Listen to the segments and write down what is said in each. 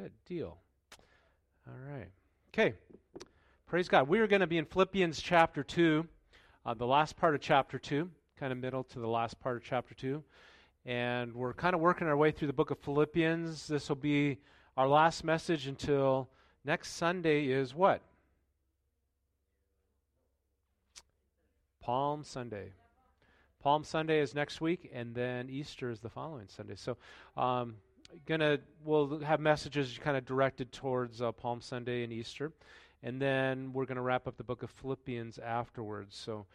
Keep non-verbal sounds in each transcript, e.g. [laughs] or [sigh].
Good deal. All right. Okay. Praise God. We are going to be in Philippians chapter 2, uh, the last part of chapter 2, kind of middle to the last part of chapter 2. And we're kind of working our way through the book of Philippians. This will be our last message until next Sunday is what? Palm Sunday. Palm Sunday is next week, and then Easter is the following Sunday. So, um, gonna we'll have messages kind of directed towards uh, Palm Sunday and Easter, and then we're gonna wrap up the book of Philippians afterwards. So,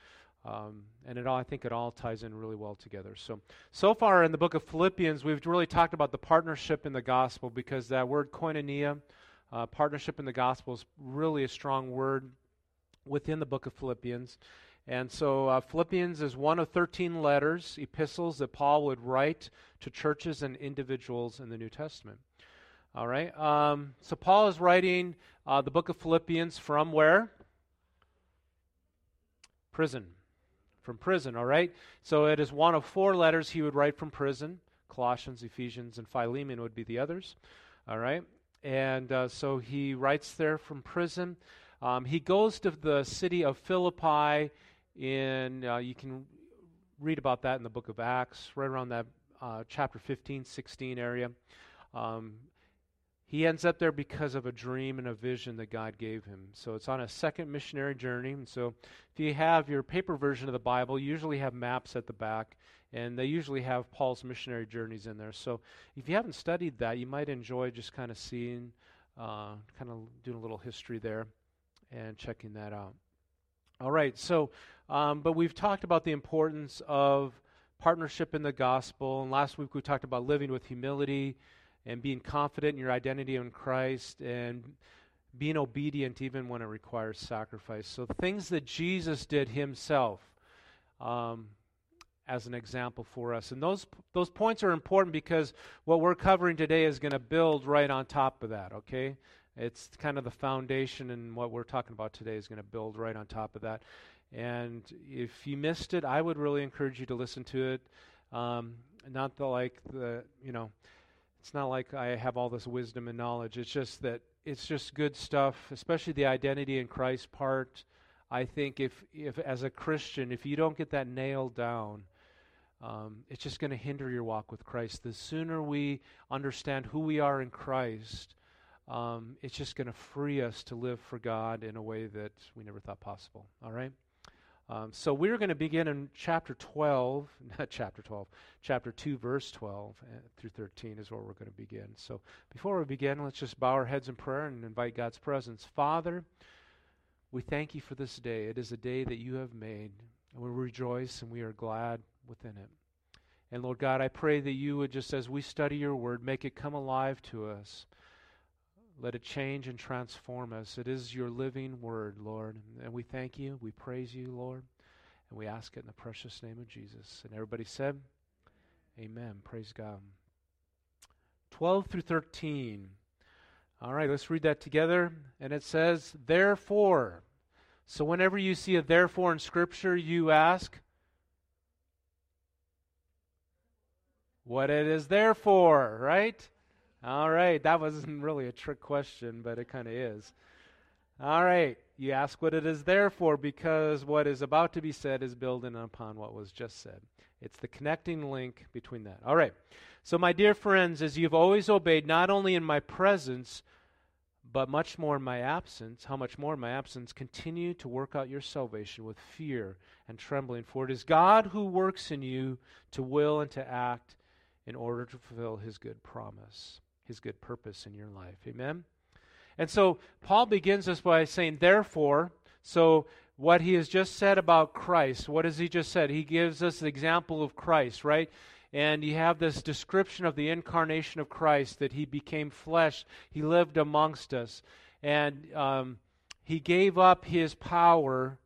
um, and it all I think it all ties in really well together. So, so far in the book of Philippians, we've really talked about the partnership in the gospel because that word koinonia, uh, partnership in the gospel, is really a strong word within the book of Philippians. And so uh, Philippians is one of 13 letters, epistles that Paul would write to churches and individuals in the New Testament. All right. Um, so Paul is writing uh, the book of Philippians from where? Prison. From prison, all right? So it is one of four letters he would write from prison. Colossians, Ephesians, and Philemon would be the others. All right? And uh, so he writes there from prison. Um, he goes to the city of Philippi in, uh, you can read about that in the book of Acts, right around that uh, chapter 15, 16 area. Um, he ends up there because of a dream and a vision that God gave him. So it's on a second missionary journey. And so if you have your paper version of the Bible, you usually have maps at the back, and they usually have Paul's missionary journeys in there. So if you haven't studied that, you might enjoy just kind of seeing, uh, kind of doing a little history there and checking that out. All right, so, um, but we've talked about the importance of partnership in the gospel. And last week we talked about living with humility and being confident in your identity in Christ and being obedient even when it requires sacrifice. So, things that Jesus did himself um, as an example for us. And those, those points are important because what we're covering today is going to build right on top of that, okay? It's kind of the foundation, and what we're talking about today is going to build right on top of that. And if you missed it, I would really encourage you to listen to it. Um, not the like the you know, it's not like I have all this wisdom and knowledge. It's just that it's just good stuff, especially the identity in Christ part. I think if if as a Christian, if you don't get that nailed down, um, it's just going to hinder your walk with Christ. The sooner we understand who we are in Christ, um, it's just going to free us to live for God in a way that we never thought possible. All right? Um, so we're going to begin in chapter 12, [laughs] not chapter 12, chapter 2, verse 12 uh, through 13 is where we're going to begin. So before we begin, let's just bow our heads in prayer and invite God's presence. Father, we thank you for this day. It is a day that you have made, and we rejoice and we are glad within it. And Lord God, I pray that you would just as we study your word, make it come alive to us. Let it change and transform us. It is your living word, Lord. And we thank you. We praise you, Lord. And we ask it in the precious name of Jesus. And everybody said, Amen. Praise God. 12 through 13. All right, let's read that together. And it says, Therefore. So whenever you see a therefore in Scripture, you ask, What it is there for, right? All right, that wasn't really a trick question, but it kind of is. All right, you ask what it is there for because what is about to be said is building upon what was just said. It's the connecting link between that. All right, so my dear friends, as you've always obeyed, not only in my presence, but much more in my absence, how much more in my absence, continue to work out your salvation with fear and trembling, for it is God who works in you to will and to act in order to fulfill his good promise his good purpose in your life. Amen? And so Paul begins this by saying, therefore, so what he has just said about Christ, what has he just said? He gives us the example of Christ, right? And you have this description of the incarnation of Christ, that he became flesh, he lived amongst us, and um, he gave up his power,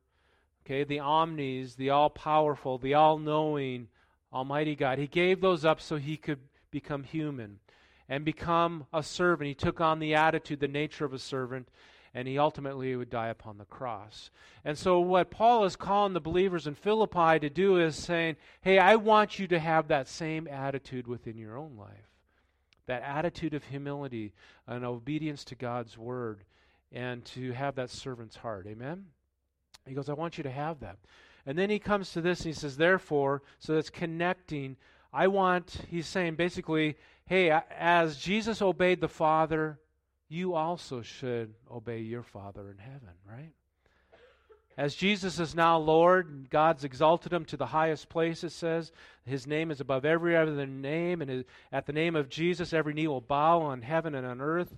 okay, the omnis, the all powerful, the all knowing, Almighty God. He gave those up so he could become human and become a servant. He took on the attitude, the nature of a servant, and he ultimately would die upon the cross. And so, what Paul is calling the believers in Philippi to do is saying, Hey, I want you to have that same attitude within your own life. that attitude of humility and obedience to God's word and to have that servant's heart. Amen? He goes, I want you to have that. And then he comes to this and he says, Therefore, so that's connecting. I want, he's saying basically, hey, as Jesus obeyed the Father, you also should obey your Father in heaven, right? As Jesus is now Lord, God's exalted him to the highest place, it says. His name is above every other name, and at the name of Jesus, every knee will bow on heaven and on earth,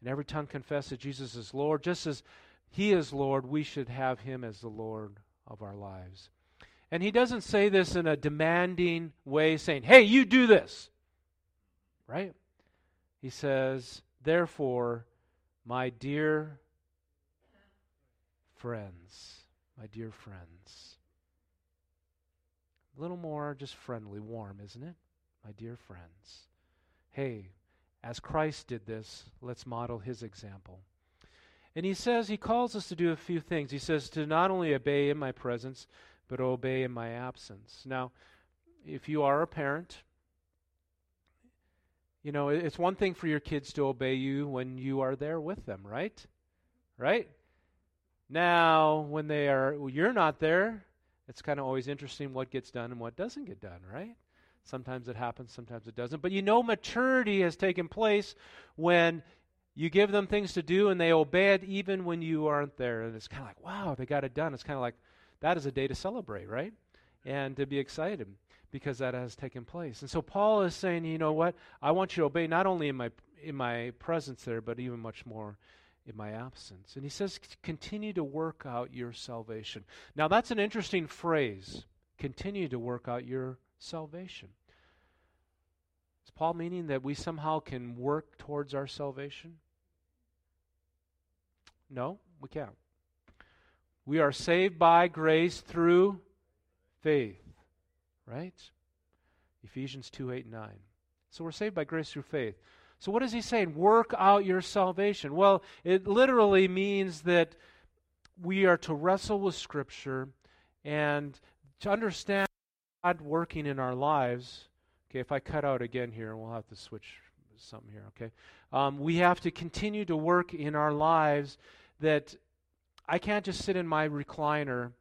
and every tongue confess that Jesus is Lord. Just as he is Lord, we should have him as the Lord of our lives. And he doesn't say this in a demanding way, saying, hey, you do this. Right? He says, therefore, my dear friends, my dear friends. A little more just friendly, warm, isn't it? My dear friends. Hey, as Christ did this, let's model his example. And he says, he calls us to do a few things. He says to not only obey in my presence, but obey in my absence. Now, if you are a parent, you know, it's one thing for your kids to obey you when you are there with them, right? Right? Now, when they are well, you're not there, it's kind of always interesting what gets done and what doesn't get done, right? Sometimes it happens, sometimes it doesn't. But you know maturity has taken place when you give them things to do and they obey it even when you aren't there. And it's kind of like, wow, they got it done. It's kind of like that is a day to celebrate, right? And to be excited because that has taken place. And so Paul is saying, you know what? I want you to obey not only in my in my presence there, but even much more in my absence. And he says, continue to work out your salvation. Now, that's an interesting phrase. Continue to work out your salvation. Is Paul meaning that we somehow can work towards our salvation? No, we can't. We are saved by grace through faith, right? Ephesians 2 8 and 9. So we're saved by grace through faith. So, what is he saying? Work out your salvation. Well, it literally means that we are to wrestle with Scripture and to understand God working in our lives. Okay, if I cut out again here, we'll have to switch something here, okay? Um, we have to continue to work in our lives that I can't just sit in my recliner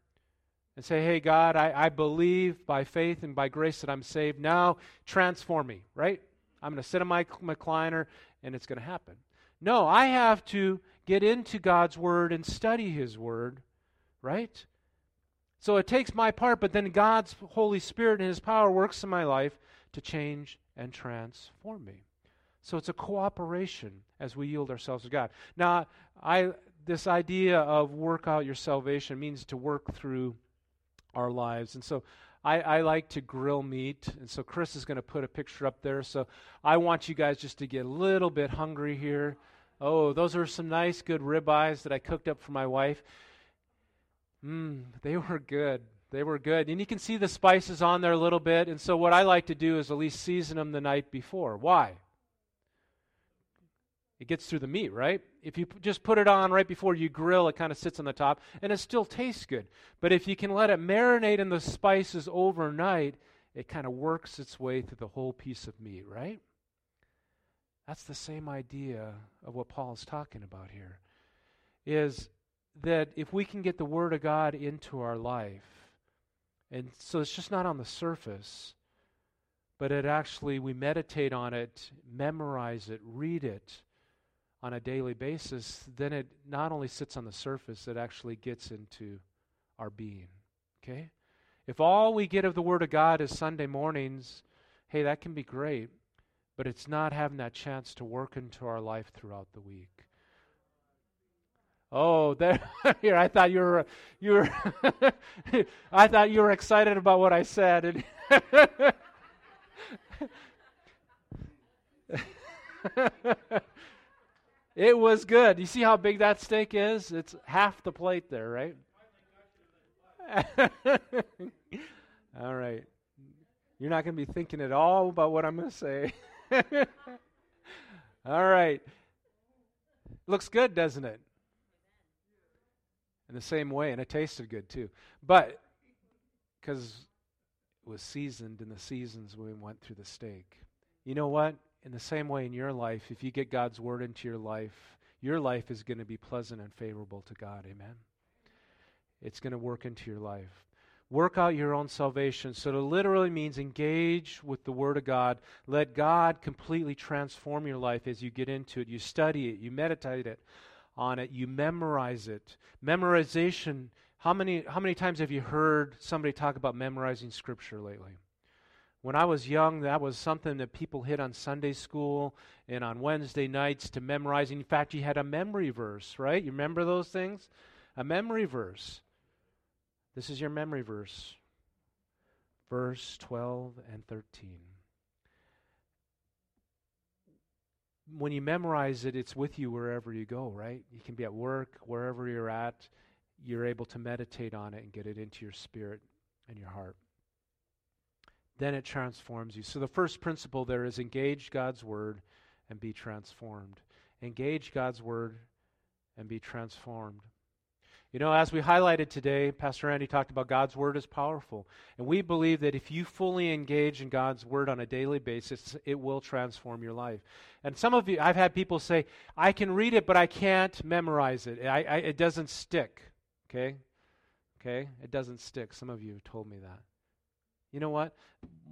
and say, hey, God, I, I believe by faith and by grace that I'm saved. Now transform me, right? I'm going to sit in my recliner and it's going to happen. No, I have to get into God's Word and study His Word, right? So it takes my part, but then God's Holy Spirit and His power works in my life to change and transform me. So it's a cooperation as we yield ourselves to God. Now, I this idea of work out your salvation means to work through our lives. And so I, I like to grill meat, and so Chris is going to put a picture up there. So I want you guys just to get a little bit hungry here. Oh, those are some nice, good ribeyes that I cooked up for my wife. Mmm, they were good. They were good. And you can see the spices on there a little bit. And so what I like to do is at least season them the night before. Why? It gets through the meat, right? If you just put it on right before you grill, it kind of sits on the top and it still tastes good. But if you can let it marinate in the spices overnight, it kind of works its way through the whole piece of meat, right? That's the same idea of what Paul is talking about here. Is that if we can get the Word of God into our life, and so it's just not on the surface, but it actually, we meditate on it, memorize it, read it, on a daily basis, then it not only sits on the surface, it actually gets into our being. Okay? If all we get of the Word of God is Sunday mornings, hey, that can be great, but it's not having that chance to work into our life throughout the week. Oh, [laughs] there here. I thought you were you were [laughs] I thought you were excited about what I said. [laughs] It was good. You see how big that steak is? It's half the plate there, right? [laughs] all right. You're not going to be thinking at all about what I'm going to say. [laughs] all right. Looks good, doesn't it? In the same way, and it tasted good too. But because it was seasoned in the seasons when we went through the steak. You know what? In the same way in your life, if you get God's word into your life, your life is going to be pleasant and favorable to God. Amen. It's going to work into your life. Work out your own salvation. So it literally means engage with the Word of God. Let God completely transform your life as you get into it. You study it, you meditate it on it, you memorize it. Memorization, how many, how many times have you heard somebody talk about memorizing Scripture lately? When I was young, that was something that people hit on Sunday school and on Wednesday nights to memorizing. In fact, you had a memory verse, right? You remember those things? A memory verse. This is your memory verse. Verse 12 and 13. When you memorize it, it's with you wherever you go, right? You can be at work, wherever you're at, you're able to meditate on it and get it into your spirit and your heart. Then it transforms you. So the first principle there is engage God's word and be transformed. Engage God's word and be transformed. You know, as we highlighted today, Pastor Andy talked about God's Word is powerful. And we believe that if you fully engage in God's Word on a daily basis, it will transform your life. And some of you, I've had people say, I can read it, but I can't memorize it. I, I, it doesn't stick. Okay? Okay? It doesn't stick. Some of you have told me that. You know what?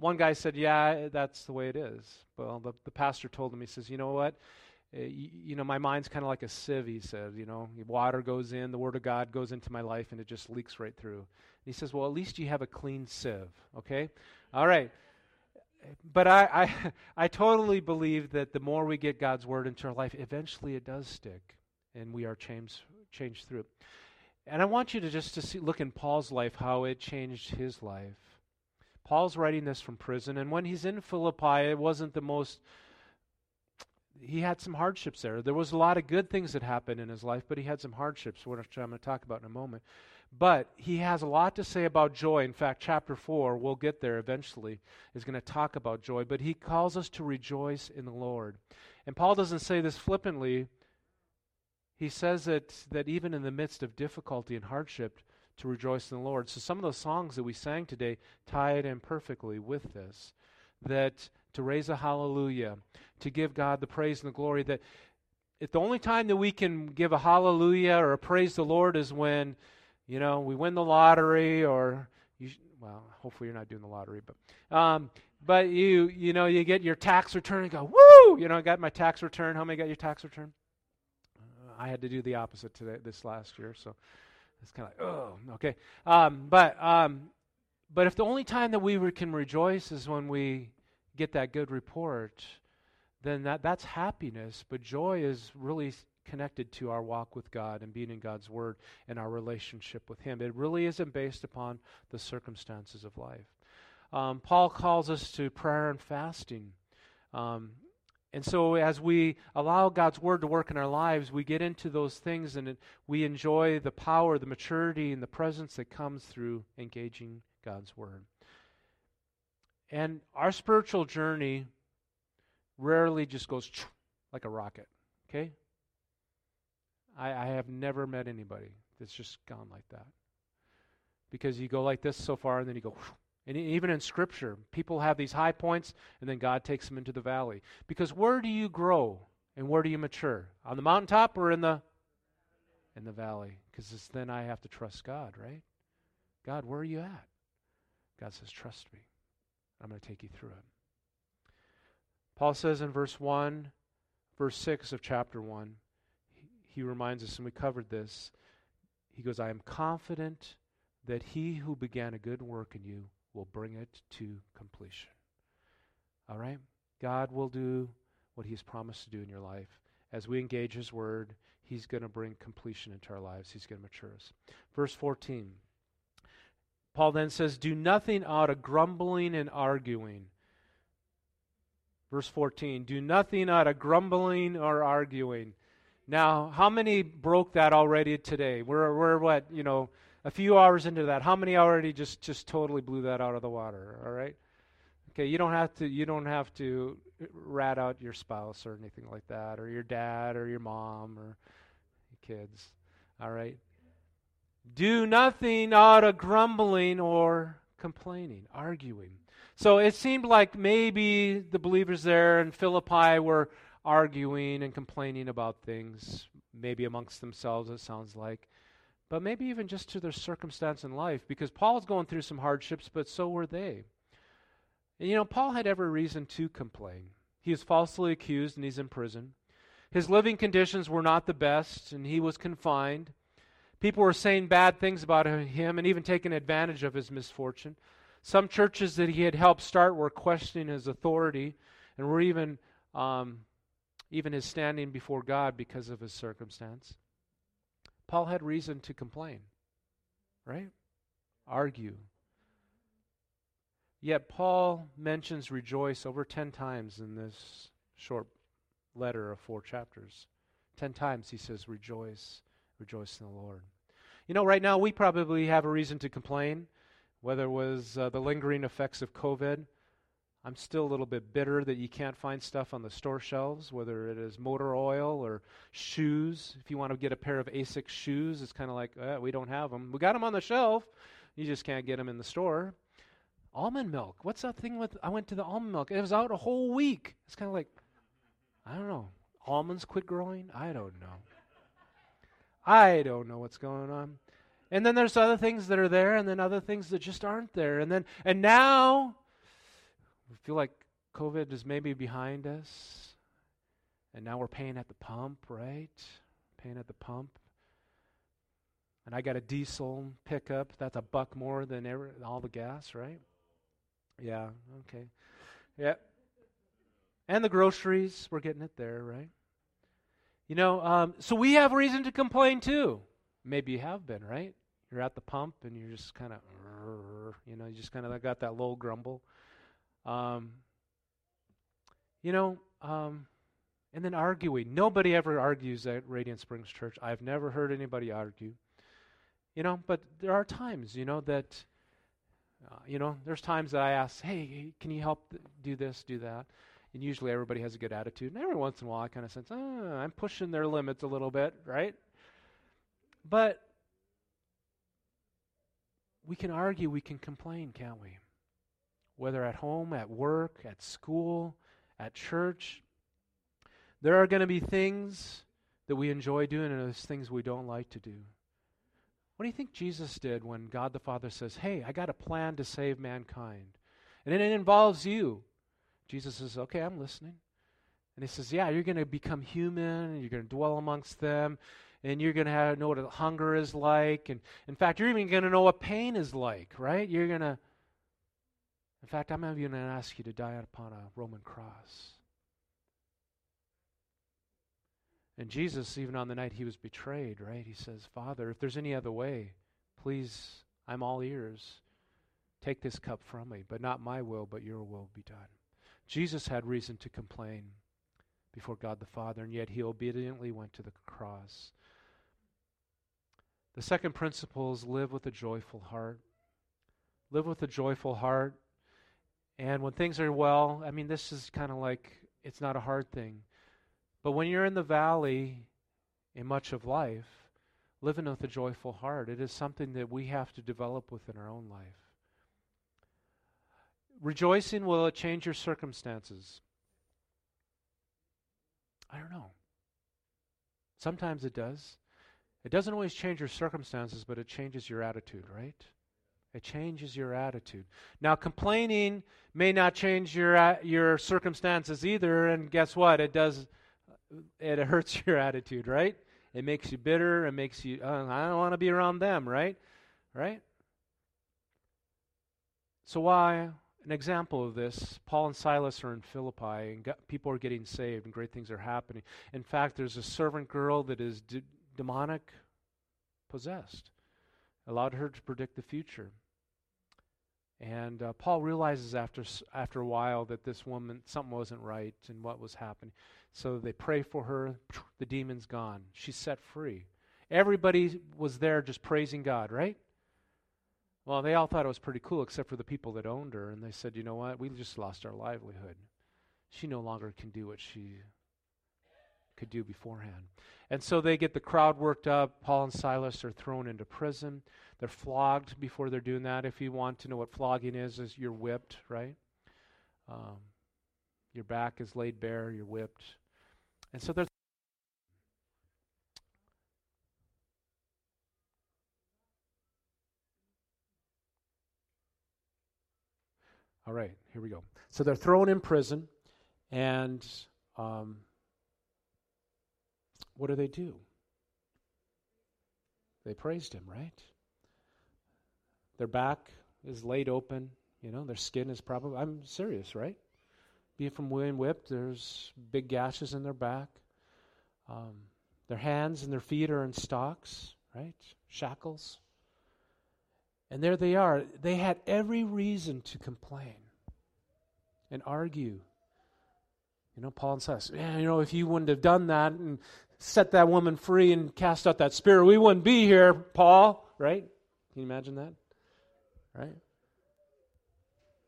One guy said, Yeah, that's the way it is. Well, the, the pastor told him, He says, You know what? Uh, you, you, know, my mind's kind of like a sieve, he said. You know, water goes in, the Word of God goes into my life, and it just leaks right through. And he says, Well, at least you have a clean sieve, okay? All right. But I, I, [laughs] I totally believe that the more we get God's Word into our life, eventually it does stick, and we are changed, changed through it. And I want you to just to see, look in Paul's life, how it changed his life. Paul's writing this from prison, and when he's in Philippi, it wasn't the most he had some hardships there. There was a lot of good things that happened in his life, but he had some hardships, which I'm going to talk about in a moment. But he has a lot to say about joy. In fact, chapter 4, we'll get there eventually, is going to talk about joy. But he calls us to rejoice in the Lord. And Paul doesn't say this flippantly. He says that, that even in the midst of difficulty and hardship, to rejoice in the Lord. So some of those songs that we sang today tie it in perfectly with this. That to raise a hallelujah, to give God the praise and the glory. That if the only time that we can give a hallelujah or a praise the Lord is when, you know, we win the lottery or you, well, hopefully you're not doing the lottery, but um, but you you know you get your tax return and go woo, you know, I got my tax return. How many got your tax return? Uh, I had to do the opposite today this last year, so it's kind of like oh okay. Um, but um, but if the only time that we can rejoice is when we get that good report, then that, that's happiness. But joy is really connected to our walk with God and being in God's Word and our relationship with Him. It really isn't based upon the circumstances of life. Um, Paul calls us to prayer and fasting. Um, and so, as we allow God's Word to work in our lives, we get into those things and we enjoy the power, the maturity, and the presence that comes through engaging God's Word. And our spiritual journey rarely just goes like a rocket. Okay? I, I have never met anybody that's just gone like that. Because you go like this so far, and then you go, and even in Scripture, people have these high points, and then God takes them into the valley. Because where do you grow and where do you mature? On the mountaintop or in the in the valley? Because then I have to trust God, right? God, where are you at? God says, trust me. I'm going to take you through it. Paul says in verse 1, verse 6 of chapter 1, he, he reminds us, and we covered this. He goes, I am confident that he who began a good work in you will bring it to completion. All right? God will do what he's promised to do in your life. As we engage his word, he's going to bring completion into our lives. He's going to mature us. Verse 14. Paul then says, Do nothing out of grumbling and arguing. Verse 14, do nothing out of grumbling or arguing. Now, how many broke that already today? We're, we're what, you know, a few hours into that. How many already just, just totally blew that out of the water? All right? Okay, you don't have to you don't have to rat out your spouse or anything like that, or your dad or your mom or your kids. All right? Do nothing out of grumbling or complaining, arguing. So it seemed like maybe the believers there in Philippi were arguing and complaining about things, maybe amongst themselves, it sounds like, but maybe even just to their circumstance in life, because Paul's going through some hardships, but so were they. And you know, Paul had every reason to complain. He is falsely accused and he's in prison. His living conditions were not the best, and he was confined. People were saying bad things about him and even taking advantage of his misfortune. Some churches that he had helped start were questioning his authority and were even um, even his standing before God because of his circumstance. Paul had reason to complain, right? Argue. Yet Paul mentions rejoice over 10 times in this short letter of four chapters. 10 times he says, rejoice, rejoice in the Lord. You know, right now we probably have a reason to complain, whether it was uh, the lingering effects of COVID I'm still a little bit bitter that you can't find stuff on the store shelves, whether it is motor oil or shoes. If you want to get a pair of Asics shoes, it's kind of like, eh, we don't have them. We got them on the shelf. You just can't get them in the store. Almond milk. What's that thing with? I went to the almond milk. It was out a whole week. It's kind of like, I don't know. Almonds quit growing? I don't know. I don't know what's going on. And then there's other things that are there, and then other things that just aren't there. And then, and now we feel like COVID is maybe behind us, and now we're paying at the pump, right? Paying at the pump. And I got a diesel pickup. That's a buck more than ever, all the gas, right? Yeah, okay. Yeah. And the groceries, we're getting it there, right? You know, um, so we have reason to complain too. Maybe you have been, right? You're at the pump and you're just kind of, you know, you just kind of got that low grumble. Um, you know, um, and then arguing. Nobody ever argues at Radiant Springs Church. I've never heard anybody argue. You know, but there are times, you know, that, uh, you know, there's times that I ask, hey, can you help th- do this, do that? And usually everybody has a good attitude. And every once in a while I kind of sense, oh, I'm pushing their limits a little bit, right? But we can argue, we can complain, can't we? Whether at home, at work, at school, at church. There are going to be things that we enjoy doing and there's things we don't like to do. What do you think Jesus did when God the Father says, Hey, I got a plan to save mankind? And it involves you. Jesus says, Okay, I'm listening. And he says, Yeah, you're going to become human, and you're going to dwell amongst them, and you're going to know what hunger is like. And in fact, you're even going to know what pain is like, right? You're going to in fact, I'm even going to ask you to die upon a Roman cross. And Jesus, even on the night he was betrayed, right, he says, Father, if there's any other way, please, I'm all ears. Take this cup from me, but not my will, but your will be done. Jesus had reason to complain before God the Father, and yet he obediently went to the cross. The second principle is live with a joyful heart. Live with a joyful heart. And when things are well, I mean, this is kind of like it's not a hard thing. But when you're in the valley in much of life, living with a joyful heart, it is something that we have to develop within our own life. Rejoicing, will it change your circumstances? I don't know. Sometimes it does. It doesn't always change your circumstances, but it changes your attitude, right? It changes your attitude. Now, complaining may not change your your circumstances either, and guess what? It does. It hurts [laughs] your attitude, right? It makes you bitter. It makes you. Uh, I don't want to be around them, right? Right. So why? An example of this: Paul and Silas are in Philippi, and people are getting saved, and great things are happening. In fact, there's a servant girl that is de- demonic possessed allowed her to predict the future. And uh, Paul realizes after after a while that this woman something wasn't right and what was happening. So they pray for her. [tsk] The demon's gone. She's set free. Everybody was there just praising God, right? Well, they all thought it was pretty cool, except for the people that owned her, and they said, "You know what? We just lost our livelihood. She no longer can do what she could do beforehand." And so they get the crowd worked up. Paul and Silas are thrown into prison. They're flogged before they're doing that. If you want to know what flogging is, is you're whipped, right? Um, your back is laid bare, you're whipped. And so they're. All right, here we go. So they're thrown in prison, and um, what do they do? They praised him, right? Their back is laid open. You know, their skin is probably, I'm serious, right? Being from William whipped, there's big gashes in their back. Um, their hands and their feet are in stocks, right? Shackles. And there they are. They had every reason to complain and argue. You know, Paul and Silas, yeah, you know, if you wouldn't have done that and set that woman free and cast out that spirit, we wouldn't be here, Paul, right? Can you imagine that? Right?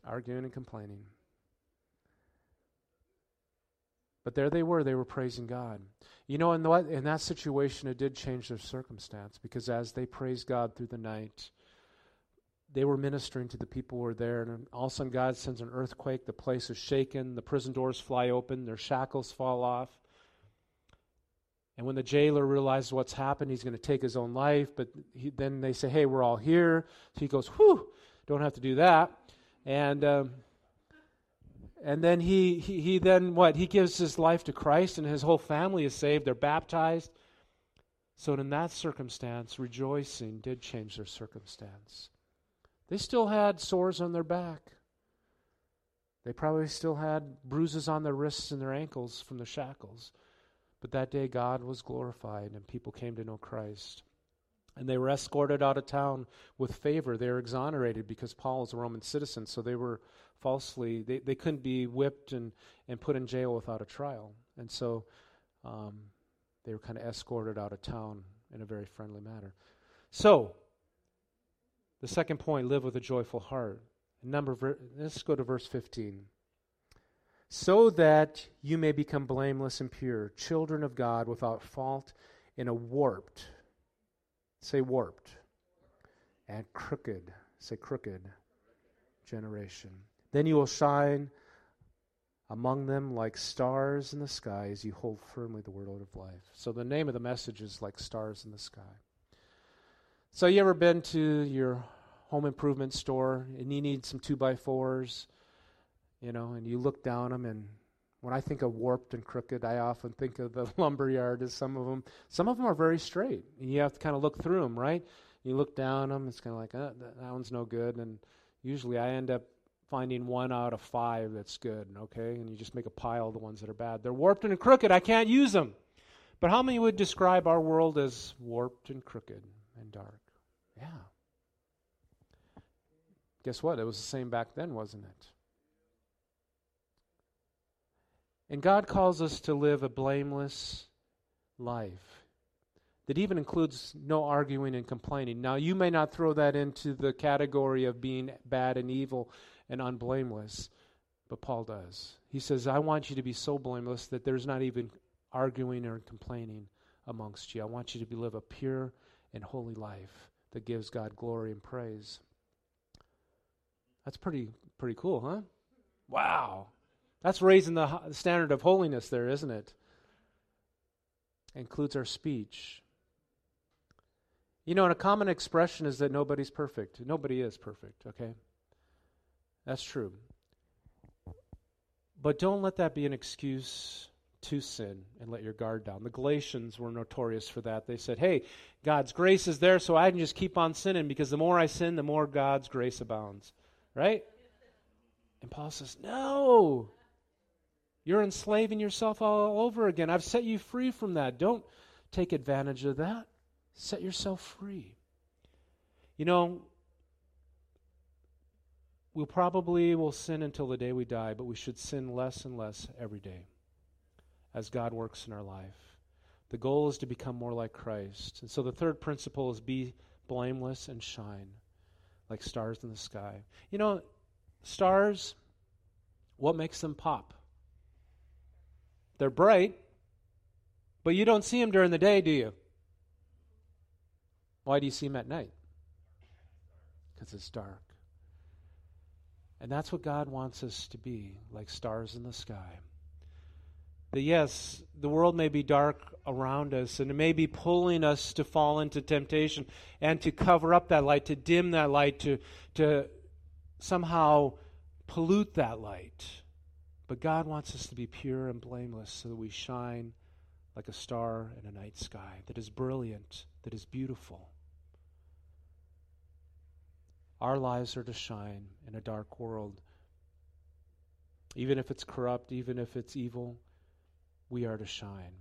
Arguing and complaining. But there they were, they were praising God. You know, in, the, in that situation, it did change their circumstance because as they praised God through the night, they were ministering to the people who were there. And all of a sudden, God sends an earthquake. The place is shaken. The prison doors fly open. Their shackles fall off. And when the jailer realizes what's happened, he's going to take his own life. But he, then they say, hey, we're all here. So he goes, whew, don't have to do that. And. Um, and then he, he, he then what? He gives his life to Christ and his whole family is saved. They're baptized. So in that circumstance, rejoicing did change their circumstance. They still had sores on their back. They probably still had bruises on their wrists and their ankles from the shackles. But that day, God was glorified and people came to know Christ. And they were escorted out of town with favor. They were exonerated because Paul was a Roman citizen, so they were falsely, they, they couldn't be whipped and, and put in jail without a trial. And so um, they were kind of escorted out of town in a very friendly manner. So, the second point live with a joyful heart. Number, let's go to verse 15 so that you may become blameless and pure, children of God without fault in a warped, say warped, and crooked, say crooked generation. Then you will shine among them like stars in the sky as you hold firmly the word of life. So the name of the message is like stars in the sky. So you ever been to your home improvement store and you need some two by fours? You know, and you look down them and when I think of warped and crooked, I often think of the [laughs] lumber yard as some of them. Some of them are very straight, and you have to kind of look through them, right? You look down them, it's kind of like, uh, that, that one's no good, and usually I end up finding one out of five that's good, okay? And you just make a pile of the ones that are bad. They're warped and crooked. I can't use them. But how many would describe our world as warped and crooked and dark? Yeah. Guess what? It was the same back then, wasn't it? And God calls us to live a blameless life that even includes no arguing and complaining. Now, you may not throw that into the category of being bad and evil and unblameless, but Paul does. He says, I want you to be so blameless that there's not even arguing or complaining amongst you. I want you to live a pure and holy life that gives God glory and praise. That's pretty pretty cool, huh? Wow. That's raising the standard of holiness there, isn't it? Includes our speech. You know, and a common expression is that nobody's perfect. Nobody is perfect, okay? That's true. But don't let that be an excuse to sin and let your guard down. The Galatians were notorious for that. They said, hey, God's grace is there, so I can just keep on sinning because the more I sin, the more God's grace abounds. Right? And Paul says, no. You're enslaving yourself all over again. I've set you free from that. Don't take advantage of that. Set yourself free. You know, we'll probably will sin until the day we die, but we should sin less and less every day as God works in our life. The goal is to become more like Christ. And so the third principle is be blameless and shine like stars in the sky. You know, stars, what makes them pop? They're bright, but you don't see them during the day, do you? Why do you see them at night? Because it's dark. And that's what God wants us to be, like stars in the sky. That yes, the world may be dark around us, and it may be pulling us to fall into temptation and to cover up that light, to dim that light, to, to somehow pollute that light. But God wants us to be pure and blameless so that we shine like a star in a night sky that is brilliant, that is beautiful. Our lives are to shine in a dark world. Even if it's corrupt, even if it's evil, we are to shine.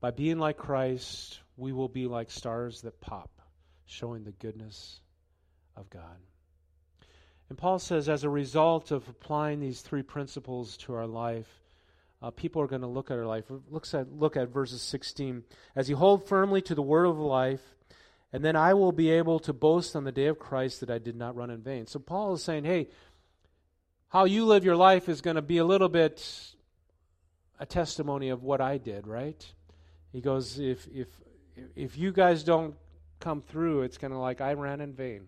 By being like Christ, we will be like stars that pop, showing the goodness of God. And Paul says, as a result of applying these three principles to our life, uh, people are going to look at our life. Looks at, look at verses 16. As you hold firmly to the word of life, and then I will be able to boast on the day of Christ that I did not run in vain. So Paul is saying, hey, how you live your life is going to be a little bit a testimony of what I did, right? He goes, if if if you guys don't come through, it's kind of like I ran in vain.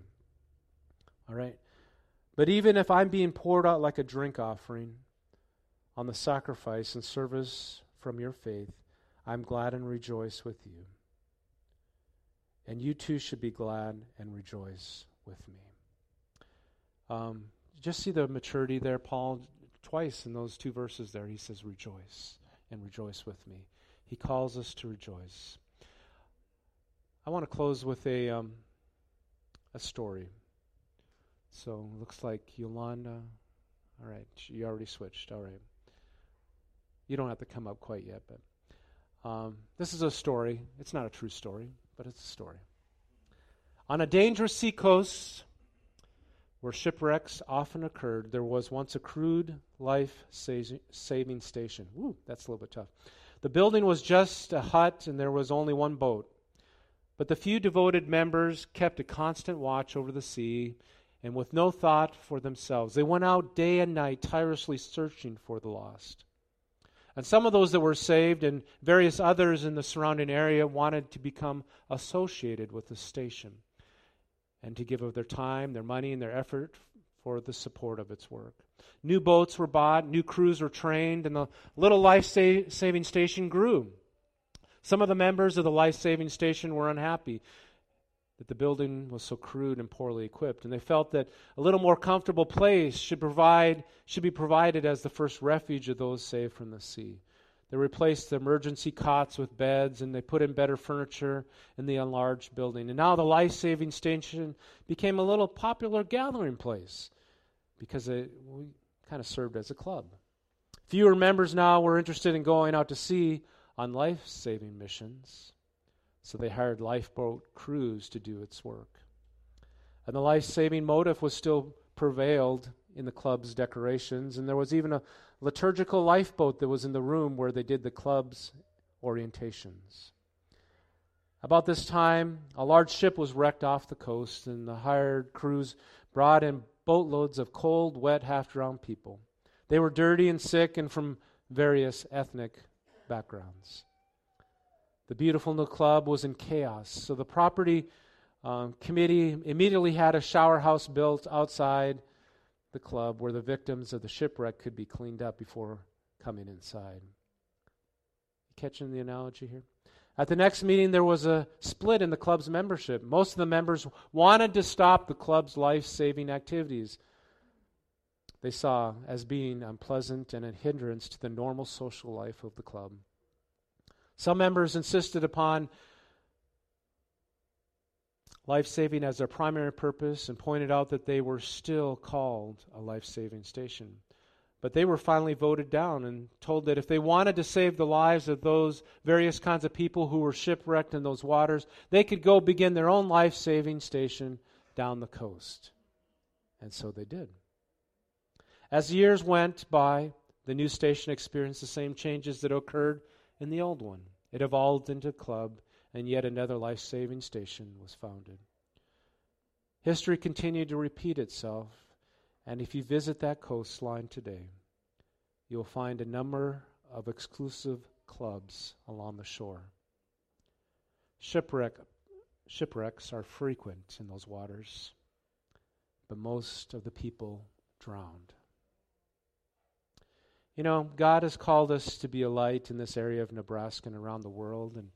All right. But even if I'm being poured out like a drink offering on the sacrifice and service from your faith, I'm glad and rejoice with you. And you too should be glad and rejoice with me. Um, just see the maturity there, Paul. Twice in those two verses there, he says, Rejoice and rejoice with me. He calls us to rejoice. I want to close with a, um, a story. So looks like Yolanda. All right, you already switched. All right. You don't have to come up quite yet, but um, this is a story. It's not a true story, but it's a story. On a dangerous sea coast where shipwrecks often occurred, there was once a crude life saving station. Woo, that's a little bit tough. The building was just a hut, and there was only one boat. But the few devoted members kept a constant watch over the sea, and with no thought for themselves, they went out day and night, tirelessly searching for the lost. And some of those that were saved and various others in the surrounding area wanted to become associated with the station and to give of their time, their money, and their effort for the support of its work. New boats were bought, new crews were trained, and the little life saving station grew. Some of the members of the life saving station were unhappy that the building was so crude and poorly equipped, and they felt that a little more comfortable place should provide should be provided as the first refuge of those saved from the sea. They replaced the emergency cots with beds and they put in better furniture in the enlarged building. And now the life saving station became a little popular gathering place because it kind of served as a club. Fewer members now were interested in going out to sea on life saving missions, so they hired lifeboat crews to do its work. And the life saving motive was still prevailed in the club's decorations, and there was even a liturgical lifeboat that was in the room where they did the club's orientations. About this time, a large ship was wrecked off the coast, and the hired crews brought in boatloads of cold, wet, half drowned people. They were dirty and sick and from various ethnic backgrounds. The beautiful new club was in chaos, so the property um, committee immediately had a shower house built outside the club where the victims of the shipwreck could be cleaned up before coming inside. Catching the analogy here? At the next meeting, there was a split in the club's membership. Most of the members wanted to stop the club's life saving activities they saw as being unpleasant and a hindrance to the normal social life of the club. Some members insisted upon life saving as their primary purpose and pointed out that they were still called a life saving station. But they were finally voted down and told that if they wanted to save the lives of those various kinds of people who were shipwrecked in those waters, they could go begin their own life saving station down the coast. And so they did. As years went by, the new station experienced the same changes that occurred in the old one. It evolved into a club and yet another life saving station was founded. History continued to repeat itself, and if you visit that coastline today, you'll find a number of exclusive clubs along the shore. Shipwreck, shipwrecks are frequent in those waters, but most of the people drowned. You know, God has called us to be a light in this area of Nebraska and around the world. And,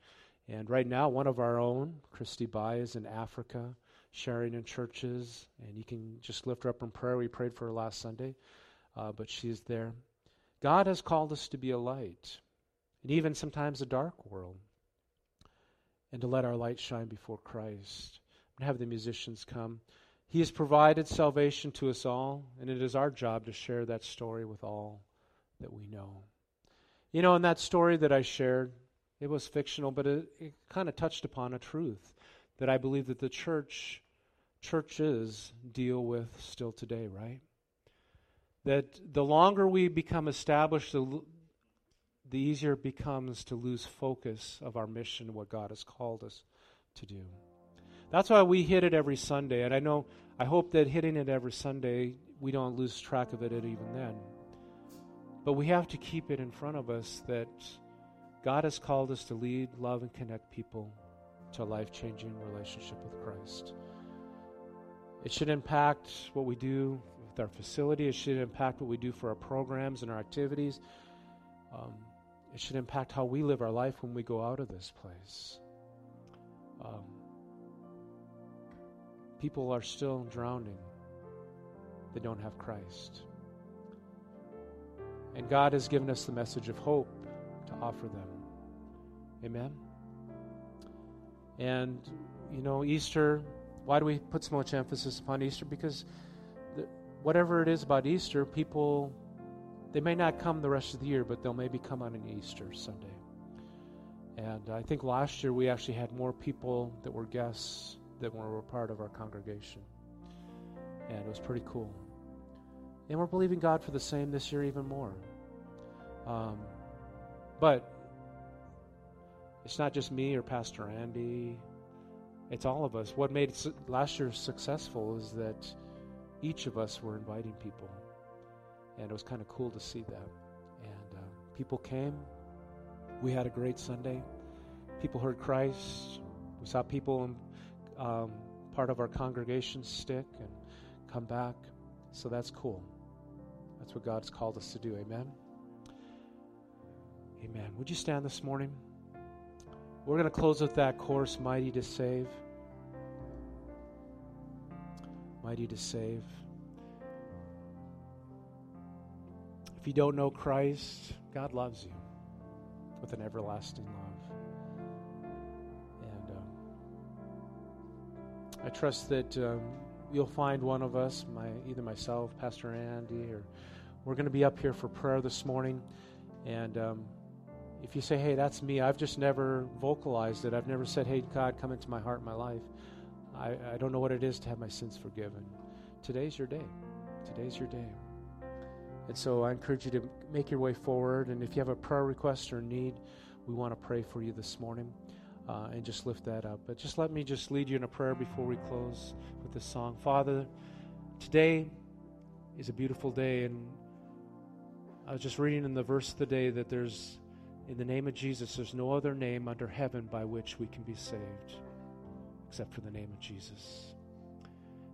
and right now, one of our own, Christy Bai, is in Africa, sharing in churches. And you can just lift her up in prayer. We prayed for her last Sunday, uh, but she's there. God has called us to be a light, and even sometimes a dark world, and to let our light shine before Christ. And have the musicians come. He has provided salvation to us all, and it is our job to share that story with all that we know. You know, in that story that I shared, it was fictional, but it, it kind of touched upon a truth that I believe that the church, churches deal with still today, right? That the longer we become established, the, the easier it becomes to lose focus of our mission, what God has called us to do. That's why we hit it every Sunday, and I know, I hope that hitting it every Sunday, we don't lose track of it even then. But we have to keep it in front of us that God has called us to lead, love, and connect people to a life changing relationship with Christ. It should impact what we do with our facility, it should impact what we do for our programs and our activities. Um, it should impact how we live our life when we go out of this place. Um, people are still drowning, they don't have Christ. And God has given us the message of hope to offer them. Amen. And, you know, Easter, why do we put so much emphasis upon Easter? Because the, whatever it is about Easter, people, they may not come the rest of the year, but they'll maybe come on an Easter Sunday. And I think last year we actually had more people that were guests than were part of our congregation. And it was pretty cool. And we're believing God for the same this year, even more. Um, but it's not just me or Pastor Andy, it's all of us. What made last year successful is that each of us were inviting people. And it was kind of cool to see that. And uh, people came. We had a great Sunday. People heard Christ. We saw people in um, part of our congregation stick and come back. So that's cool. That's what God's called us to do. Amen. Amen. Would you stand this morning? We're going to close with that chorus, Mighty to Save. Mighty to Save. If you don't know Christ, God loves you with an everlasting love. And um, I trust that um, you'll find one of us, my either myself, Pastor Andy, or we're going to be up here for prayer this morning. And um, if you say, hey, that's me, I've just never vocalized it. I've never said, hey, God, come into my heart, my life. I, I don't know what it is to have my sins forgiven. Today's your day. Today's your day. And so I encourage you to make your way forward. And if you have a prayer request or need, we want to pray for you this morning uh, and just lift that up. But just let me just lead you in a prayer before we close with this song. Father, today is a beautiful day. And I was just reading in the verse of the day that there's, in the name of Jesus, there's no other name under heaven by which we can be saved except for the name of Jesus.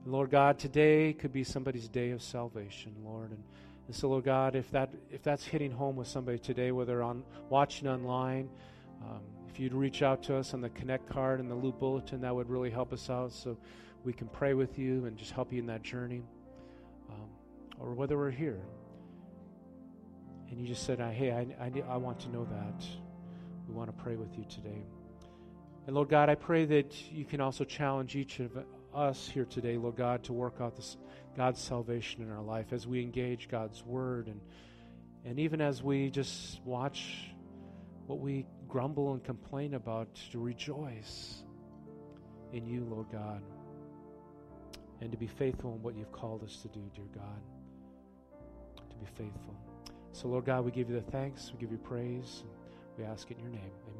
And Lord God, today could be somebody's day of salvation, Lord. And, and so, Lord God, if that if that's hitting home with somebody today, whether on watching online, um, if you'd reach out to us on the Connect card and the Loop Bulletin, that would really help us out so we can pray with you and just help you in that journey. Um, or whether we're here and you just said, Hey, I, I, I want to know that. We want to pray with you today. And Lord God, I pray that you can also challenge each of us here today, Lord God, to work out this God's salvation in our life as we engage God's word and and even as we just watch what we grumble and complain about, to rejoice in you, Lord God, and to be faithful in what you've called us to do, dear God. To be faithful. So, Lord God, we give you the thanks, we give you praise, we ask it in your name. Amen.